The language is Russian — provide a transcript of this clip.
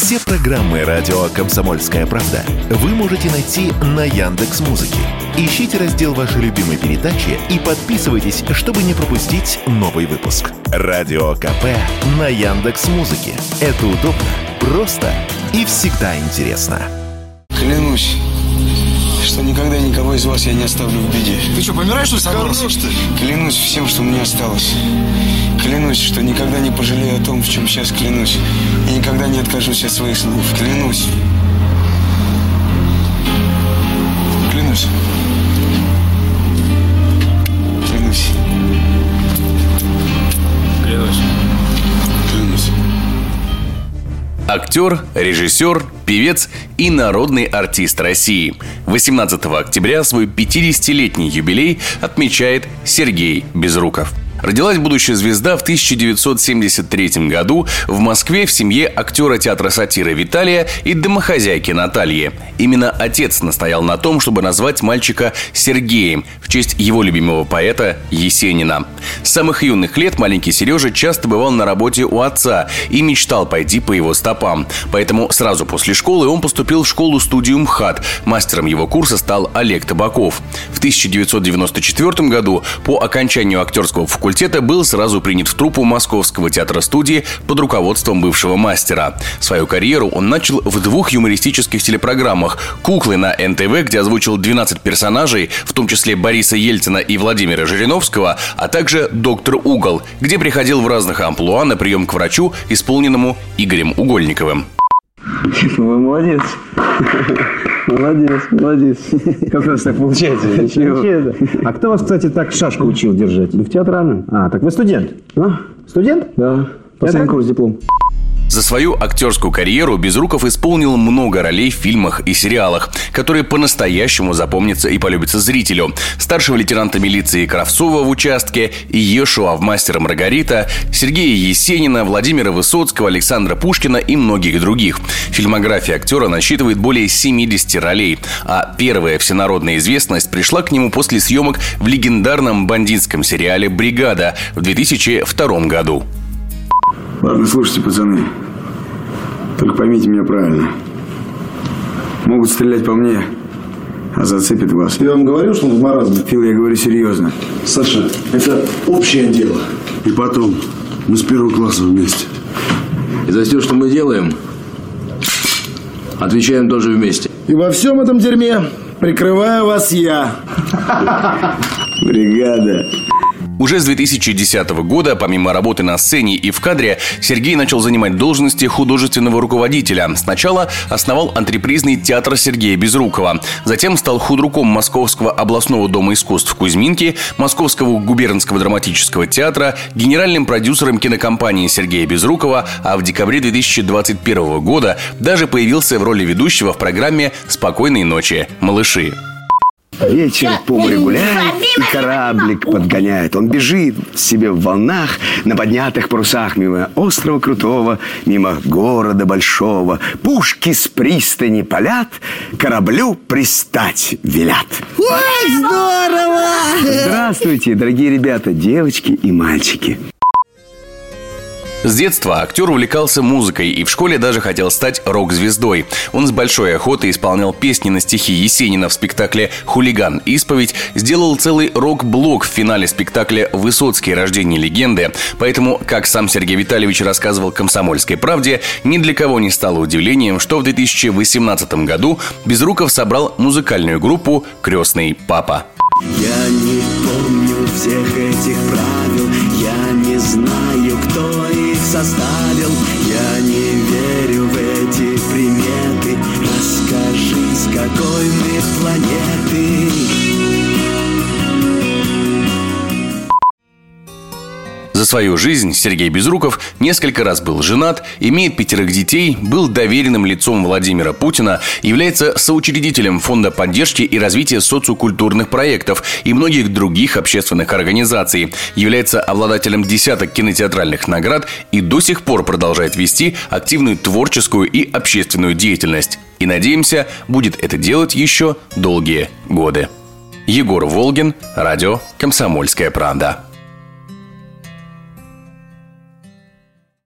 Все программы радио Комсомольская правда вы можете найти на Яндекс Музыке. Ищите раздел вашей любимой передачи и подписывайтесь, чтобы не пропустить новый выпуск. Радио КП на Яндекс Музыке. Это удобно, просто и всегда интересно. Клянусь, что никогда никого из вас я не оставлю в беде. Ты что, помираешь, что ли, собрался? что ли? Клянусь всем, что мне осталось. Клянусь, что никогда не пожалею о том, в чем сейчас клянусь. И никогда не откажусь от своих слов. Клянусь. Клянусь. Клянусь. Клянусь. Клянусь. Актер, режиссер, певец и народный артист России. 18 октября свой 50-летний юбилей отмечает Сергей Безруков. Родилась будущая звезда в 1973 году в Москве в семье актера театра сатиры Виталия и домохозяйки Натальи. Именно отец настоял на том, чтобы назвать мальчика Сергеем в честь его любимого поэта Есенина. С самых юных лет маленький Сережа часто бывал на работе у отца и мечтал пойти по его стопам. Поэтому сразу после школы он поступил в школу-студию МХАТ. Мастером его курса стал Олег Табаков. В 1994 году по окончанию актерского факультета факультета был сразу принят в труппу Московского театра студии под руководством бывшего мастера. Свою карьеру он начал в двух юмористических телепрограммах «Куклы» на НТВ, где озвучил 12 персонажей, в том числе Бориса Ельцина и Владимира Жириновского, а также «Доктор Угол», где приходил в разных амплуа на прием к врачу, исполненному Игорем Угольниковым. Вы молодец. Молодец, молодец. Как у нас так получается? Ничего. А кто вас, кстати, так шашку учил держать? В театральном. А, так вы студент? А? Студент? Да. Последний курс диплом. За свою актерскую карьеру Безруков исполнил много ролей в фильмах и сериалах, которые по-настоящему запомнятся и полюбятся зрителю. Старшего лейтенанта милиции Кравцова в «Участке», Иешуа в «Мастера Маргарита», Сергея Есенина, Владимира Высоцкого, Александра Пушкина и многих других. Фильмография актера насчитывает более 70 ролей, а первая всенародная известность пришла к нему после съемок в легендарном бандитском сериале «Бригада» в 2002 году. Ладно, слушайте, пацаны. Только поймите меня правильно. Могут стрелять по мне, а зацепит вас. Я вам говорю, что он в маразме. Фил, я говорю серьезно. Саша, это общее дело. И потом, мы с первого класса вместе. И за все, что мы делаем, отвечаем тоже вместе. И во всем этом дерьме прикрываю вас я. Бригада. Уже с 2010 года, помимо работы на сцене и в кадре, Сергей начал занимать должности художественного руководителя. Сначала основал антрепризный театр Сергея Безрукова. Затем стал худруком Московского областного дома искусств в Кузьминке, Московского губернского драматического театра, генеральным продюсером кинокомпании Сергея Безрукова, а в декабре 2021 года даже появился в роли ведущего в программе «Спокойной ночи, малыши». Вечер по морю гуляет и кораблик подгоняет. Он бежит себе в волнах на поднятых парусах мимо острова Крутого, мимо города Большого. Пушки с пристани палят, кораблю пристать велят. Ой, здорово! Здравствуйте, дорогие ребята, девочки и мальчики. С детства актер увлекался музыкой и в школе даже хотел стать рок-звездой. Он с большой охотой исполнял песни на стихи Есенина в спектакле «Хулиган. Исповедь», сделал целый рок-блок в финале спектакля «Высоцкий. Рождение легенды». Поэтому, как сам Сергей Витальевич рассказывал «Комсомольской правде», ни для кого не стало удивлением, что в 2018 году Безруков собрал музыкальную группу «Крестный папа». Я не помню всех этих правил, я не знаю, кто составил, я не верю в эти приметы. Расскажи, с какой мы планеты? Свою жизнь Сергей Безруков несколько раз был женат, имеет пятерых детей, был доверенным лицом Владимира Путина, является соучредителем Фонда поддержки и развития социокультурных проектов и многих других общественных организаций, является обладателем десяток кинотеатральных наград и до сих пор продолжает вести активную творческую и общественную деятельность. И надеемся, будет это делать еще долгие годы. Егор Волгин, радио «Комсомольская правда».